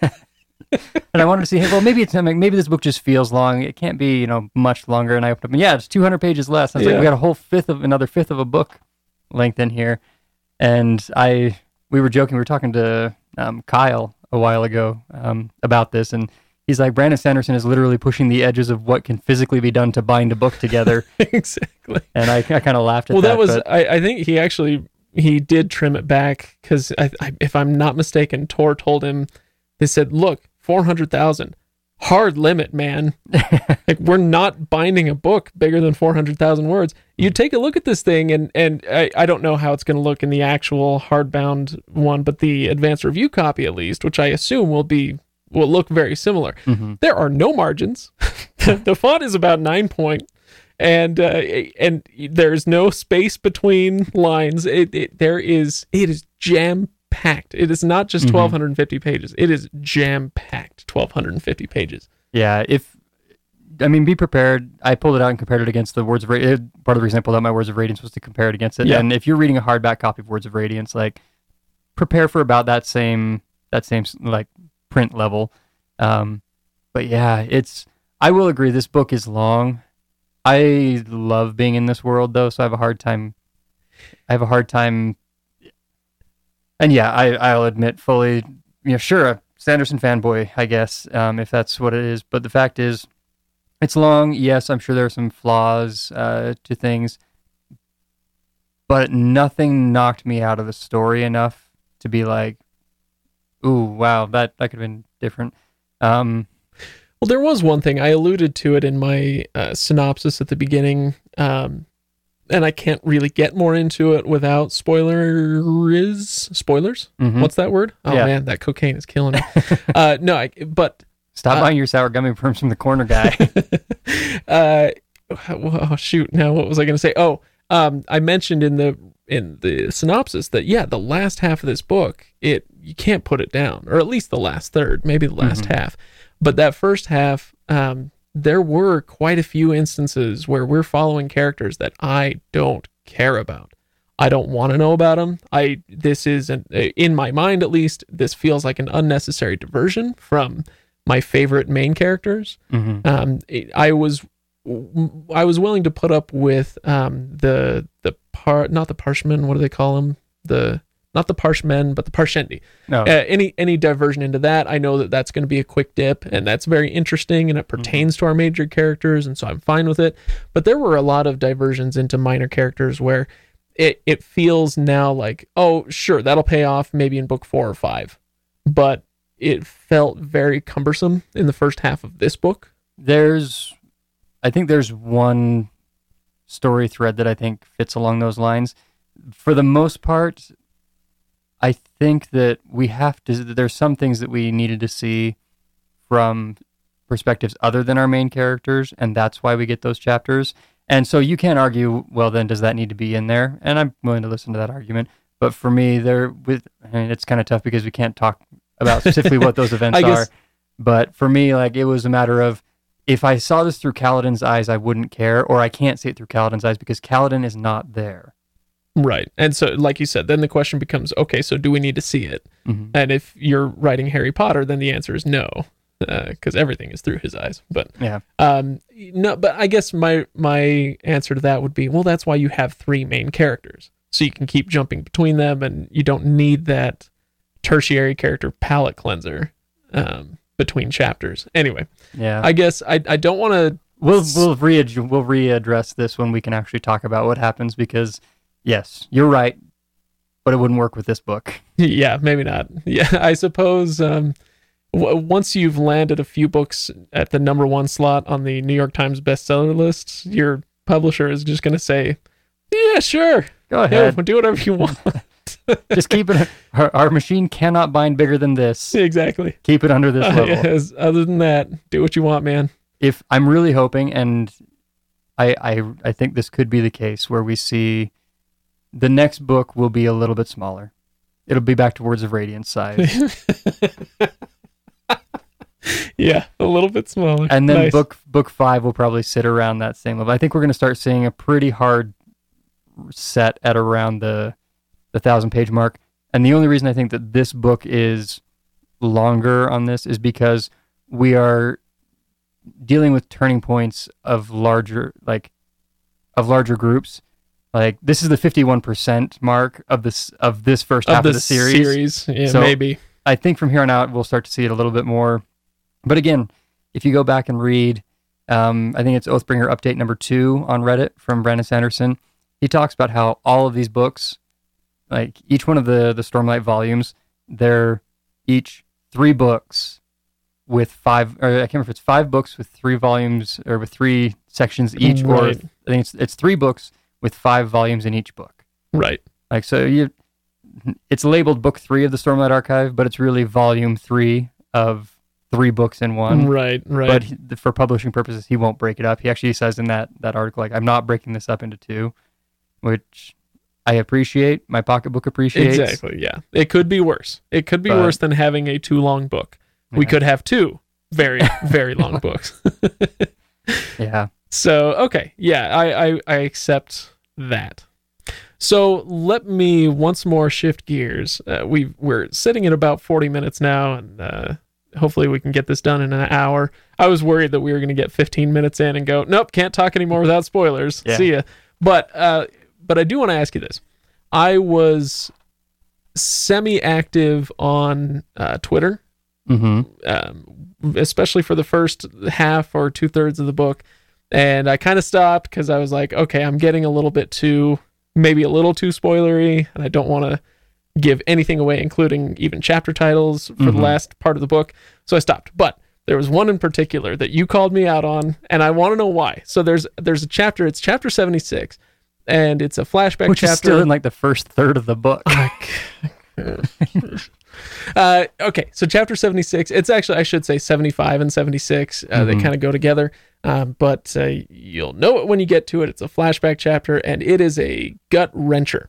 and I wanted to see, hey, well, maybe it's like, maybe this book just feels long. It can't be, you know, much longer. And I opened up, and yeah, it's 200 pages less. I was Yeah. like, we got a whole fifth of another fifth of a book length in here. And I, we were joking, we were talking to um, Kyle a while ago um, about this, and he's like, Brandon Sanderson is literally pushing the edges of what can physically be done to bind a book together. exactly. and I, I kind of laughed at well, that. that was but- I, I think he actually he did trim it back because I, I, if I'm not mistaken, Tor told him they said, "Look, four hundred thousand, hard limit, man. like we're not binding a book bigger than 400,000 words. You take a look at this thing and and I, I don't know how it's going to look in the actual hardbound one, but the advanced review copy at least, which I assume will be will look very similar. There are no margins. the font is about 9 point and uh, and there's no space between lines. It, it there is it is jam packed. It is not just 1250 pages. It is jam packed 1250 pages. Yeah, if I mean, be prepared. I pulled it out and compared it against the Words of Radiance. Part of the reason I pulled out my Words of Radiance was to compare it against it. Yeah. And if you're reading a hardback copy of Words of Radiance, like prepare for about that same that same like print level. Um, but yeah, it's. I will agree. This book is long. I love being in this world though, so I have a hard time. I have a hard time. And yeah, I I'll admit fully. You know, sure, a Sanderson fanboy, I guess, um, if that's what it is. But the fact is, it's long. Yes, I'm sure there are some flaws uh, to things, but nothing knocked me out of the story enough to be like, "Ooh, wow, that that could have been different." Um, Well, there was one thing I alluded to it in my uh, synopsis at the beginning, um, and I can't really get more into it without spoilers. Spoilers? mhm. What's that word? Oh Yeah. man, that cocaine is killing me. uh, no, I, but Stop uh, buying your sour gummy worms from the corner guy. uh, oh shoot! Now what was I going to say? Oh, um, I mentioned in the in the synopsis that yeah, the last half of this book, it you can't put it down, or at least the last third, maybe the last half. But that first half, um, there were quite a few instances where we're following characters that I don't care about. I don't want to know about them. I this is an, in my mind at least. This feels like an unnecessary diversion from my favorite main characters. Mhm. Um, I was I was willing to put up with um, the the part not the parshmen. What do they call them? The not the parshmen, but the parshendi. No, Uh, any any diversion into that, I know that that's going to be a quick dip, and that's very interesting, and it pertains to our major characters, and so I'm fine with it. But there were a lot of diversions into minor characters where it it feels now like, oh, sure, that'll pay off maybe in book four or five, but it felt very cumbersome in the first half of this book. there's I think there's one story thread that I think fits along those lines. For the most part, think that we have to there's some things that we needed to see from perspectives other than our main characters and that's why we get those chapters. And so you can't argue, well then does that need to be in there? And I'm willing to listen to that argument. But for me there with I mean, it's kind of tough because we can't talk about specifically what those events guess- are. But for me, like it was a matter of if I saw this through Kaladin's eyes, I wouldn't care, or I can't see it through Kaladin's eyes because Kaladin is not there. Right. And so, like you said, then the question becomes okay, so do we need to see it? Mhm. And if you're writing Harry Potter, then the answer is no, because everything is through his eyes. But Yeah. um, no, but I guess my my answer to that would be, well, that's why you have three main characters, so you can keep jumping between them, and you don't need that tertiary character palette cleanser um, between chapters. Anyway, Yeah. I guess I I don't want to we'll we'll re we'll readdress this when we can actually talk about what happens because yes, you're right, but it wouldn't work with this book. yeah, maybe not. Yeah, I suppose um, w- once you've landed a few books at the number one slot on the New York Times bestseller list, your publisher is just going to say, "Yeah, sure, Go yeah, ahead. do whatever you want." Just keep it. Our, our machine cannot bind bigger than this. exactly. Keep it under this level. As- other than that, do what you want, man. if I'm really hoping, and I, I I think this could be the case where we see the next book will be a little bit smaller. It'll be back to Words of Radiance size, Yeah, a little bit smaller. and then Nice. book book five will probably sit around that same level. I think we're going to start seeing a pretty hard set at around the the thousand page mark. And the only reason I think that this book is longer on this is because we are dealing with turning points of larger like of larger groups. Like this is the fifty one percent mark of this of this first half of of the series. series. Yeah, So- maybe. I think from here on out we'll start to see it a little bit more. But again, if you go back and read, um, I think it's Oathbringer update number two on Reddit from Brandon Sanderson. He talks about how all of these books, like each one of the the Stormlight volumes, they're each three books with five, or I can't remember if it's five books with three volumes or with three sections each, or I think it's it's three books with five volumes in each book. Right. Like so, you, it's labeled book three of the Stormlight Archive, but it's really volume three of three books in one. right. Right. But he, for publishing purposes, he won't break it up. He actually says in that that article, like, I'm not breaking this up into two, which I appreciate. My pocketbook appreciates. exactly. Yeah. It could be worse. It could be But- worse than having a too long book. We could have two very very long books. Yeah. So okay, yeah, I, I I accept that. So let me once more shift gears. Uh, we we're sitting at about forty minutes now, and uh, hopefully we can get this done in an hour. I was worried that we were going to get fifteen minutes in and go, nope, can't talk anymore without spoilers. Yeah. See ya. But uh, but I do want to ask you this. I was semi-active on uh, Twitter Mm-hmm. um, especially for the first half or two thirds of the book. And I kind of stopped because I was like, okay, I'm getting a little bit too, maybe a little too spoilery, and I don't want to give anything away, including even chapter titles for the Mhm. last part of the book. So I stopped. But there was one in particular that you called me out on, and I want to know why. So there's there's a chapter. It's chapter 76, and it's a flashback Which chapter. is still in like the first third of the book. Uh, okay, so chapter 76, it's actually, I should say 75 and 76. Uh, They Mhm. kind of go together. Um, but uh, you'll know it when you get to it. It's a flashback chapter, and it is a gut wrencher.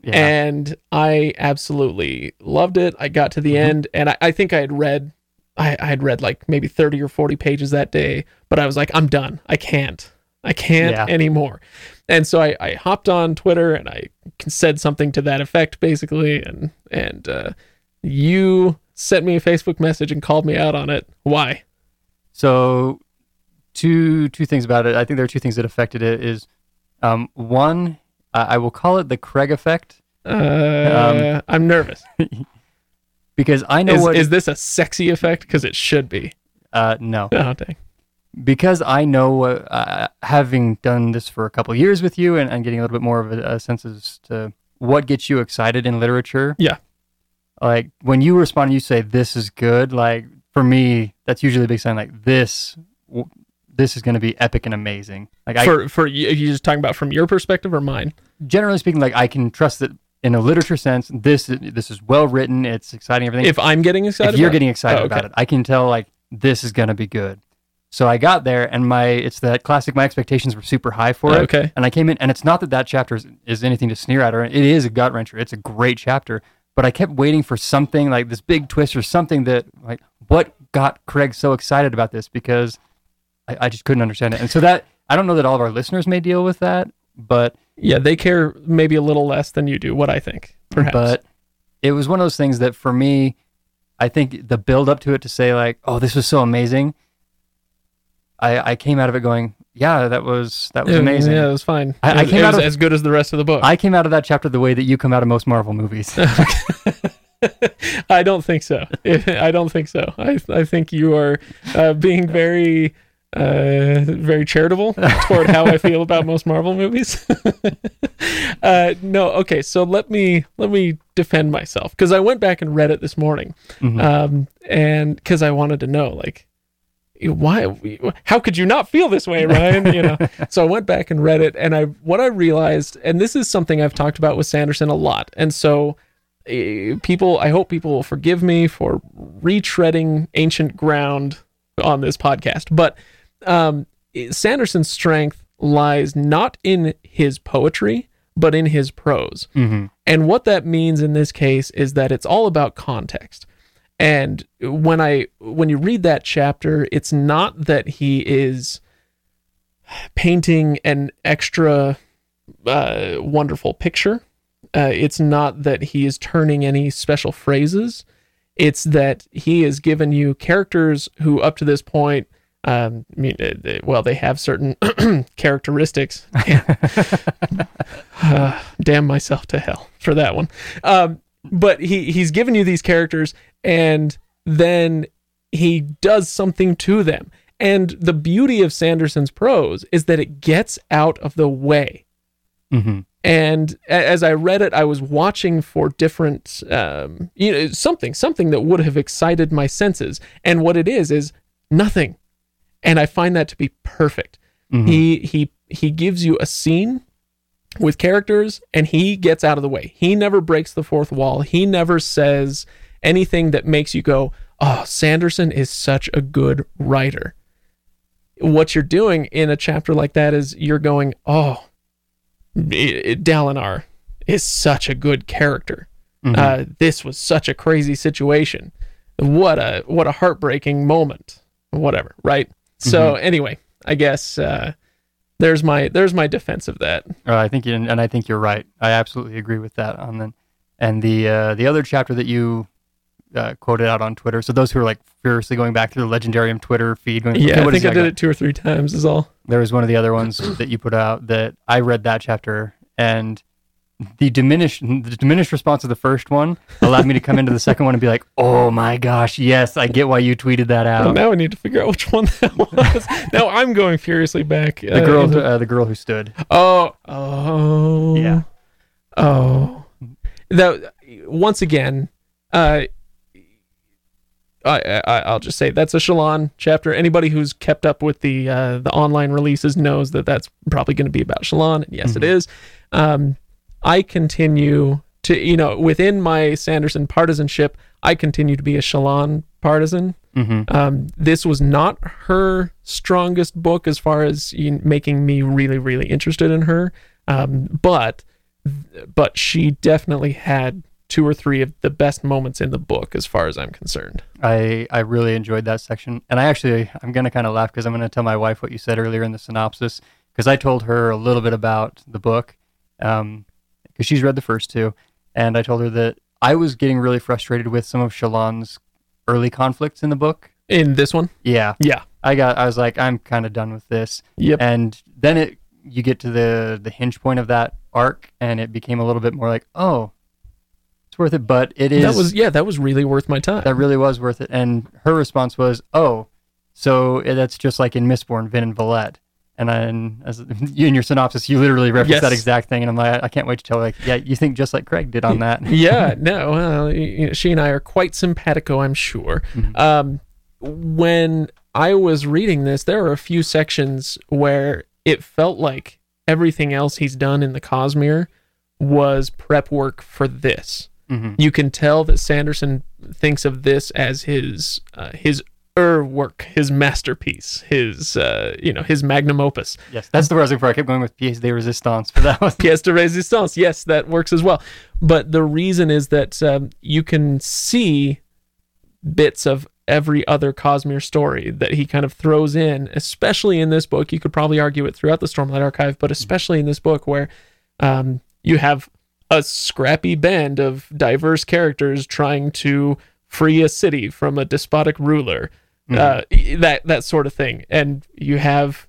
Yeah. And I absolutely loved it. I got to the Mhm. end, and I, I think I had read, I, I had read like maybe 30 or 40 pages that day, but I was like, I'm done. I can't. I can't Yeah. anymore. And so I, I hopped on Twitter and I said something to that effect, basically, and and uh, you sent me a Facebook message and called me out on it. Why? So, two two things about it. I think there are two things that affected it. Is um, one, uh, I will call it the Craig effect Uh, I'm nervous. because I know Is, what. is this a sexy effect? Because it should be. uh, no, Oh, dang. because I know, uh, having done this for a couple years with you and, and getting a little bit more of a, a sense as to what gets you excited in literature. Yeah. Like when you respond, and you say this is good. Like for me, that's usually a big sign. Like this, this is going to be epic and amazing. Like I, For for you, you just talking about from your perspective or mine? generally speaking, like I can trust that in a literature sense, this this is well written. It's exciting. Everything. If I'm getting excited, if you're about getting excited Oh, about okay. it, I can tell like this is gonna be good. So I got there, and my it's that classic. My expectations were super high for it, Okay. and I came in, and it's not that that chapter is, is anything to sneer at, or it is a gut wrencher. It's a great chapter, but I kept waiting for something like this big twist or something that like what got Craig so excited about this because I, I just couldn't understand it, and so that I don't know that all of our listeners may deal with that, but Yeah, they care maybe a little less than you do. What I think, perhaps. but it was one of those things that for me, I think the build up to it to say like, oh, this was so amazing. I I came out of it going, yeah, that was that was amazing. Yeah, it was fine. I- It I came it out was of- as good as the rest of the book. I came out of that chapter the way that you come out of most Marvel movies. I don't think so. I don't think so. I I think you are uh, being very uh, very charitable toward how I feel about most Marvel movies. uh, no, okay. So let me let me defend myself because I went back and read it this morning, Mhm. um, and because I wanted to know like why how could you not feel this way ryan you know so i went back and read it and i what i realized and this is something i've talked about with sanderson a lot and so eh, people i hope people will forgive me for retreading ancient ground on this podcast but um sanderson's strength lies not in his poetry but in his prose Mhm. and what that means in this case is that it's all about context. And when I when you read that chapter, it's not that he is painting an extra uh, wonderful picture. Uh, it's not that he is turning any special phrases. It's that he has given you characters who, up to this point, um, I mean, uh, well, they have certain characteristics. Uh, damn myself to hell for that one. Um, but he he's given you these characters, and then he does something to them. And the beauty of Sanderson's prose is that it gets out of the way. Mm-hmm. and as I read it, I was watching for different, um, you know, something, something that would have excited my senses. And what it is is nothing, and I find that to be perfect. He he he gives you a scene with characters, and he gets out of the way. He never breaks the fourth wall. He never says anything that makes you go, "Oh, Sanderson is such a good writer." What you're doing in a chapter like that is you're going, "Oh." Dalinar is such a good character. Uh, this was such a crazy situation. What a what a heartbreaking moment. Whatever, right? So anyway, I guess uh, there's my there's my defense of that. Uh, I think, you, and I think you're right. I absolutely agree with that. On the and the uh, the other chapter that you uh, quoted out on Twitter. So those who are like furiously going back through the Legendarium Twitter feed, going, Yeah, I think I did guy?" it two or three times. Is all. There was one of the other ones that you put out that I read that chapter and the diminished the diminished response of the first one allowed me to come into the second one and be like, "Oh my gosh, yes, I get why you tweeted that Well, out." now I need to figure out which one that was. now I'm going furiously back. the girl, who- uh, the girl who stood. Oh, oh, Yeah. oh. That once again, uh, I, I I'll just say that's a Shallan chapter. Anybody who's kept up with the uh, the online releases knows that that's probably going to be about Shallan. And yes, it is. Um, I continue to you know within my Sanderson partisanship, I continue to be a Shallan partisan. Mm-hmm. Um, this was not her strongest book as far as you, making me really, really interested in her. Um, but, but she definitely had two or three of the best moments in the book, as far as I'm concerned. I I really enjoyed that section, and I actually I'm gonna kind of laugh because I'm gonna tell my wife what you said earlier in the synopsis because I told her a little bit about the book, um, because she's read the first two, and I told her that I was getting really frustrated with some of Shallan's early conflicts in the book. In this one, Yeah, yeah, I got I was like I'm kind of done with this, yep, and then it you get to the the hinge point of that arc, and it became a little bit more like oh, it's worth it, but it is that was yeah, that was really worth my time. that really was worth it. And her response was, "Oh, so eh, that's just like in Mistborn, Vin and Valette." And then, as you in your synopsis, you literally reference Yes. that exact thing, and I'm like, I can't wait to tell. Like, yeah, you think just like Craig did on that. yeah, no, well, you know, she and I are quite simpatico, I'm sure. Um, when I was reading this, there were a few sections where it felt like everything else he's done in the Cosmere was prep work for this. Mhm. You can tell that Sanderson thinks of this as his uh, his er work, his masterpiece, his uh, you know his magnum opus. Yes, that's the word I was looking for. I kept going with pièce de résistance, but that was pièce de résistance. Yes, that works as well. But the reason is that um, you can see bits of every other Cosmere story that he kind of throws in, especially in this book. You could probably argue it throughout the Stormlight Archive, but especially in this book where um, you have a scrappy band of diverse characters trying to free a city from a despotic ruler. Uh, that that sort of thing, and you have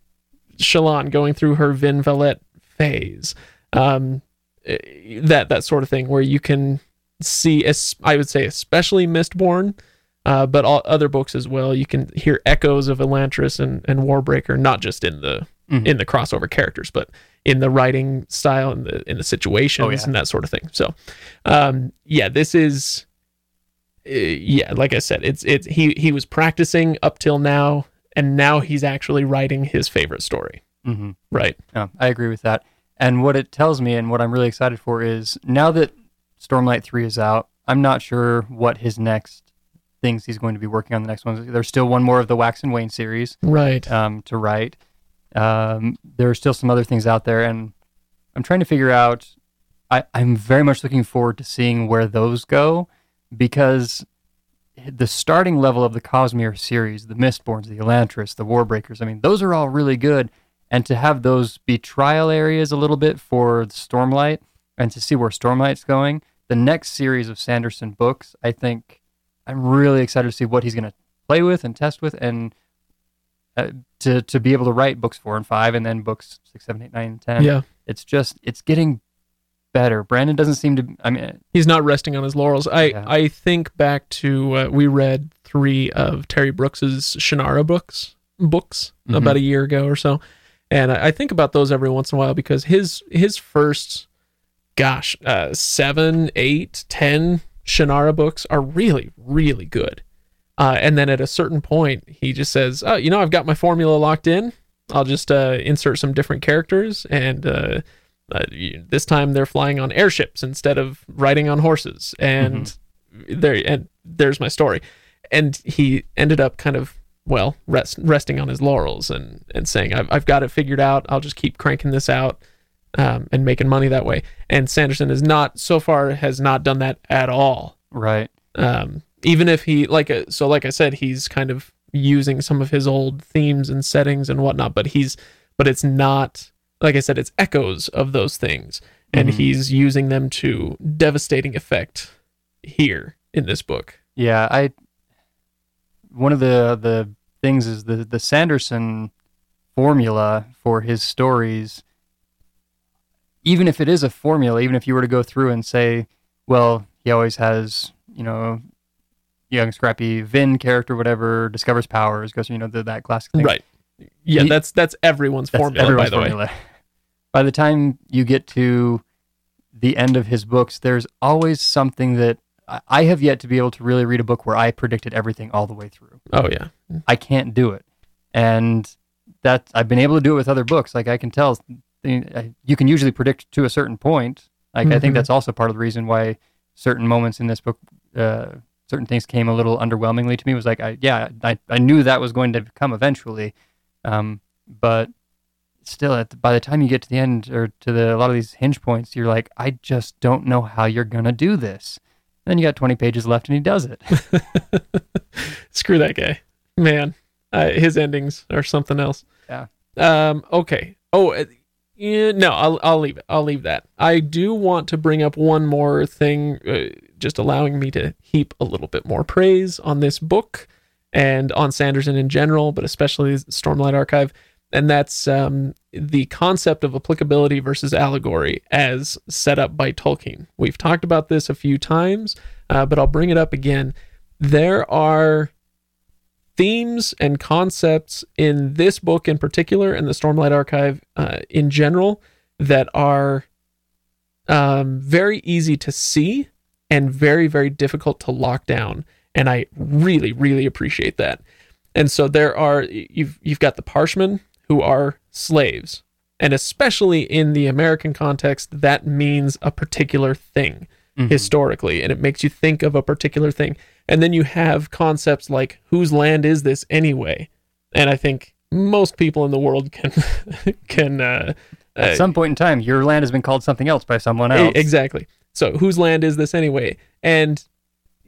Shallan going through her Vin Valette phase, um, eh, that that sort of thing, where you can see, I would say, especially Mistborn, uh, but all other books as well. You can hear echoes of Elantris and, and Warbreaker, not just in the Mhm. in the crossover characters, but in the writing style and the in the situations Oh, yeah. and that sort of thing. So, um, yeah, this is, uh, yeah, like I said, it's it's he he was practicing up till now, and now he's actually writing his favorite story. Mhm. Right. No, I agree with that. And what it tells me, and what I'm really excited for, is now that Stormlight Three is out, I'm not sure what his next things he's going to be working on. The next ones, there's still one more of the Wax and Wayne series. Right. um, to write. Um, there are still some other things out there, and I'm trying to figure out. I, I'm very much looking forward to seeing where those go because the starting level of the Cosmere series, the Mistborns, the Elantris, the Warbreakers, I mean, those are all really good. And to have those be trial areas a little bit for Stormlight and to see where Stormlight's going, the next series of Sanderson books, I think I'm really excited to see what he's going to play with and test with and uh, to to be able to write books four and five and then books six, seven, eight, nine, and ten. yeah. It's just it's getting better. Brandon doesn't seem to. I mean, He's not resting on his laurels. I Yeah. I think back to uh, we read three of Terry Brooks's Shannara books books Mhm. about a year ago or so, And I, I think about those every once in a while because his his first, gosh, uh, seven, eight, ten Shannara books are really really good. Uh, and then at a certain point, he just says, "Oh, you know, I've got my formula locked in. I'll just uh, insert some different characters, and uh, this time they're flying on airships instead of riding on horses, and there and there's my story." And he ended up kind of well rest, resting on his laurels and and saying, "I've I've got it figured out. I'll just keep cranking this out." Um, and making money that way. And Sanderson is not so far has not done that at all Right. um, even if he like uh, so like i said he's kind of using some of his old themes and settings and whatnot but he's but it's not like i said it's echoes of those things and Mhm. he's using them to devastating effect here in this book Yeah, I one of the the things is the the Sanderson formula for his stories even if it is a formula, even if you were to go through and say, well, he always has, you know, young scrappy Vin character whatever discovers powers, goes, you know, the, that classic thing. right yeah He- that's that's everyone's That's formula everyone's by the way formula. By the time you get to the end of his books, there's always something that I- I have yet to be able to really read a book where I predicted everything all the way through. oh yeah I can't do it, and that I've been able to do it with other books. Like I can tell, you can usually predict to a certain point. Like I think Mhm. that's also part of the reason why certain moments in this book, uh, certain things came a little underwhelmingly to me. Was like, I yeah, I, I knew that was going to come eventually, um, but still, at by the time you get to the end or to the a lot of these hinge points, you're like, I just don't know how you're gonna do this. And then you got 20 pages left, and he does it. screw that guy man uh, his endings are something else Yeah. um okay oh uh, yeah, no I'll, I'll leave it i'll leave that i do want to bring up one more thing uh, just allowing me to heap a little bit more praise on this book and on sanderson in general but especially stormlight archive and that's um, the concept of applicability versus allegory as set up by tolkien we've talked about this a few times uh, but i'll bring it up again there are themes and concepts in this book in particular and the Stormlight Archive uh, in general that are um, very easy to see and very, very difficult to lock down. And I really, really appreciate that. And so there are you've you've got the Parshmen who are slaves, and especially in the American context, that means a particular thing Mhm. historically, and it makes you think of a particular thing. And then you have concepts like whose land is this anyway? And I think most people in the world can can uh, At uh, some point in time, your land has been called something else by someone else. Exactly. So whose land is this anyway? And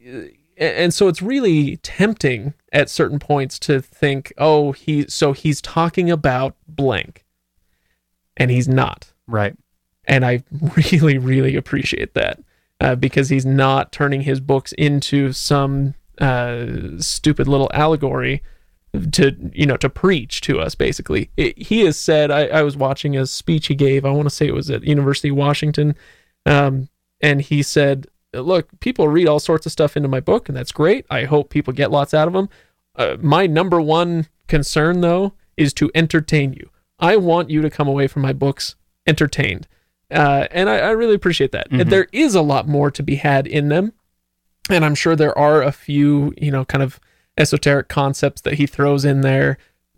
uh, and so it's really tempting at certain points to think, oh, he so he's talking about blank, and he's not. Right. And I really, really appreciate that uh, because he's not turning his books into some uh, stupid little allegory to you know to preach to us basically it, he has said I, I was watching a speech he gave i want to say it was at university of washington um, and he said look people read all sorts of stuff into my book and that's great. I hope people get lots out of them uh, my number one concern though is to entertain you. I want you to come away from my books entertained. Uh, and I, I really appreciate that. Mhm. there is a lot more to be had in them and i'm sure there are a few you know kind of esoteric concepts that he throws in there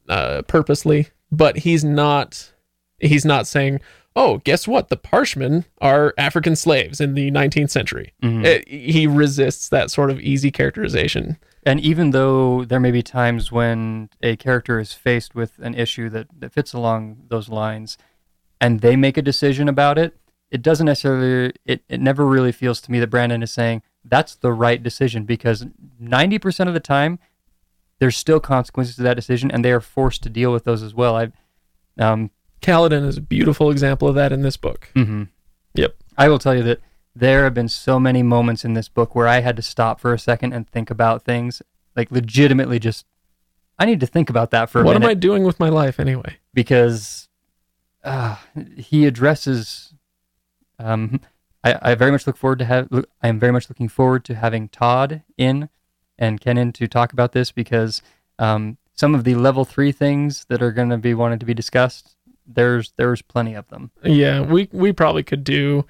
uh, purposely, but he's not he's not saying, "Oh, guess what? The Parshmen are African slaves in the 19th century." Mhm. Uh, he resists that sort of easy characterization. And even though there may be times when a character is faced with an issue that, that fits along those lines and they make a decision about it, it doesn't necessarily, it, it never really feels to me that Brandon is saying that's the right decision because 90% of the time, there's still consequences to that decision and they are forced to deal with those as well. I, um, Kaladin is a beautiful example of that in this book. mhm. Yep. I will tell you that there have been so many moments in this book where I had to stop for a second and think about things, like legitimately just, I need to think about that for a What am I doing with my life anyway? because uh, he addresses. Um, I, I very much look forward to have. I am very much looking forward to having Todd in and Ken in to talk about this because um, some of the level three things that are going to be wanted to be discussed there's there's plenty of them. Yeah, we we probably could do.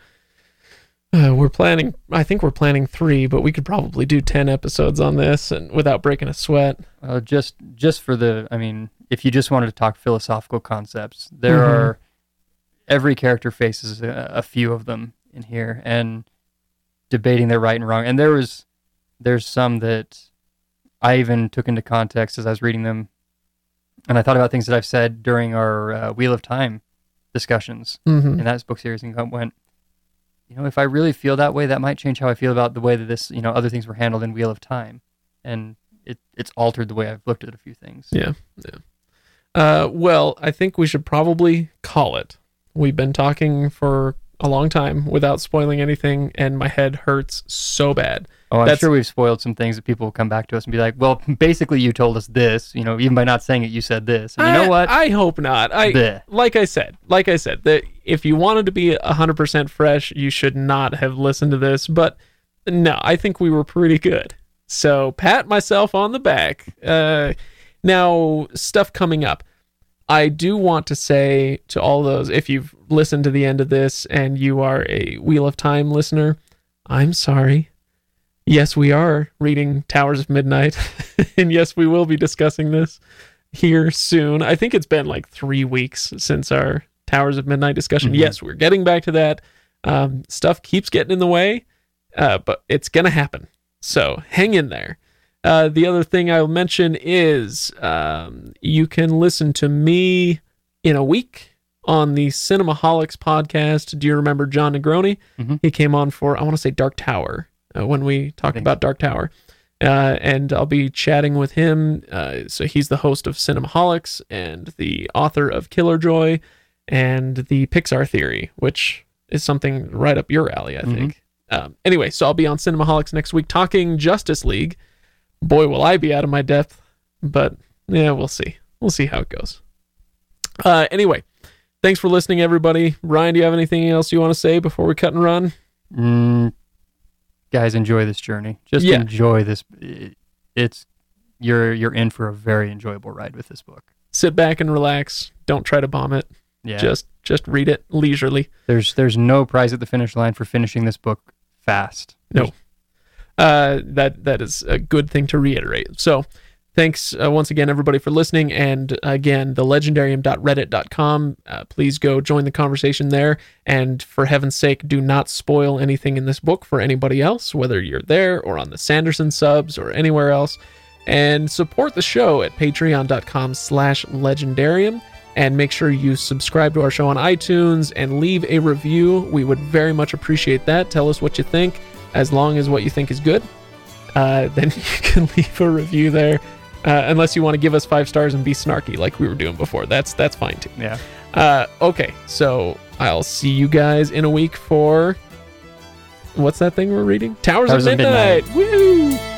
Uh, we're planning. I think we're planning three, but we could probably do ten episodes on this and without breaking a sweat. Uh, just just for the, I mean, if you just wanted to talk philosophical concepts, there Mhm. are every character faces a, a few of them in here, and debating their right and wrong. And there was there's some that I even took into context as I was reading them, and I thought about things that I've said during our uh, Wheel of Time discussions Mm-hmm. in that book series, and went, you know, if I really feel that way, that might change how I feel about the way that this, you know, other things were handled in Wheel of Time, and it it's altered the way I've looked at a few things. Yeah. Uh, well, I think we should probably call it. We've been talking for a long time without spoiling anything, and my head hurts so bad. Oh, I'm That's- sure we've spoiled some things that people will come back to us and be like, well, basically you told us this, you know, even by not saying it, you said this. And you I- know what? I hope not. I Bleh. like I said, like I said, that if you wanted to be hundred percent fresh, you should not have listened to this. But no, I think we were pretty good. So pat myself on the back. Uh, now stuff coming up. I do want to say to all those, if you've listened to the end of this and you are a Wheel of Time listener, I'm sorry. Yes, we are reading Towers of Midnight, and yes, we will be discussing this here soon. I think it's been like three weeks since our Towers of Midnight discussion. Mhm. Yes, we're getting back to that. Um, stuff keeps getting in the way, uh, but it's gonna happen. So hang in there. Uh, the other thing I'll mention is um, you can listen to me in a week on the Cinemaholics podcast. Do you remember Jon Negroni? Mhm. He came on for I want to say Dark Tower uh, when we talked about Dark Tower. Uh, and I'll be chatting with him. Uh, so he's the host of Cinemaholics and the author of Killer Joy and the Pixar Theory, which is something right up your alley, I Mhm. think. Um, anyway, so I'll be on Cinemaholics next week talking Justice League. Boy, will I be out of my depth, but yeah, we'll see. We'll see how it goes. Uh, anyway, thanks for listening, everybody. Ryan, do you have anything else you want to say before we cut and run? Mm, guys, enjoy this journey. Just Yeah. enjoy this. It's you're you're in for a very enjoyable ride with this book. Sit back and relax. Don't try to bomb it. Yeah. Just just read it leisurely. there's there's no prize at the finish line for finishing this book fast. No. Uh, that that is a good thing to reiterate. So, thanks uh, once again, everybody, for listening. And again, the legendarium.reddit.com. Uh, please go join the conversation there. And for heaven's sake, do not spoil anything in this book for anybody else, whether you're there or on the Sanderson subs or anywhere else. And support the show at patreon.com slash legendarium. And make sure you subscribe to our show on iTunes and leave a review. We would very much appreciate that. Tell us what you think as long as what you think is good, uh, then you can leave a review there. Uh, unless you want to give us five stars and be snarky like we were doing before, that's that's fine too. Yeah. Uh, okay, so I'll see you guys in a week for what's that thing we're reading? Towers, Towers of of Midnight. Midnight. Woo!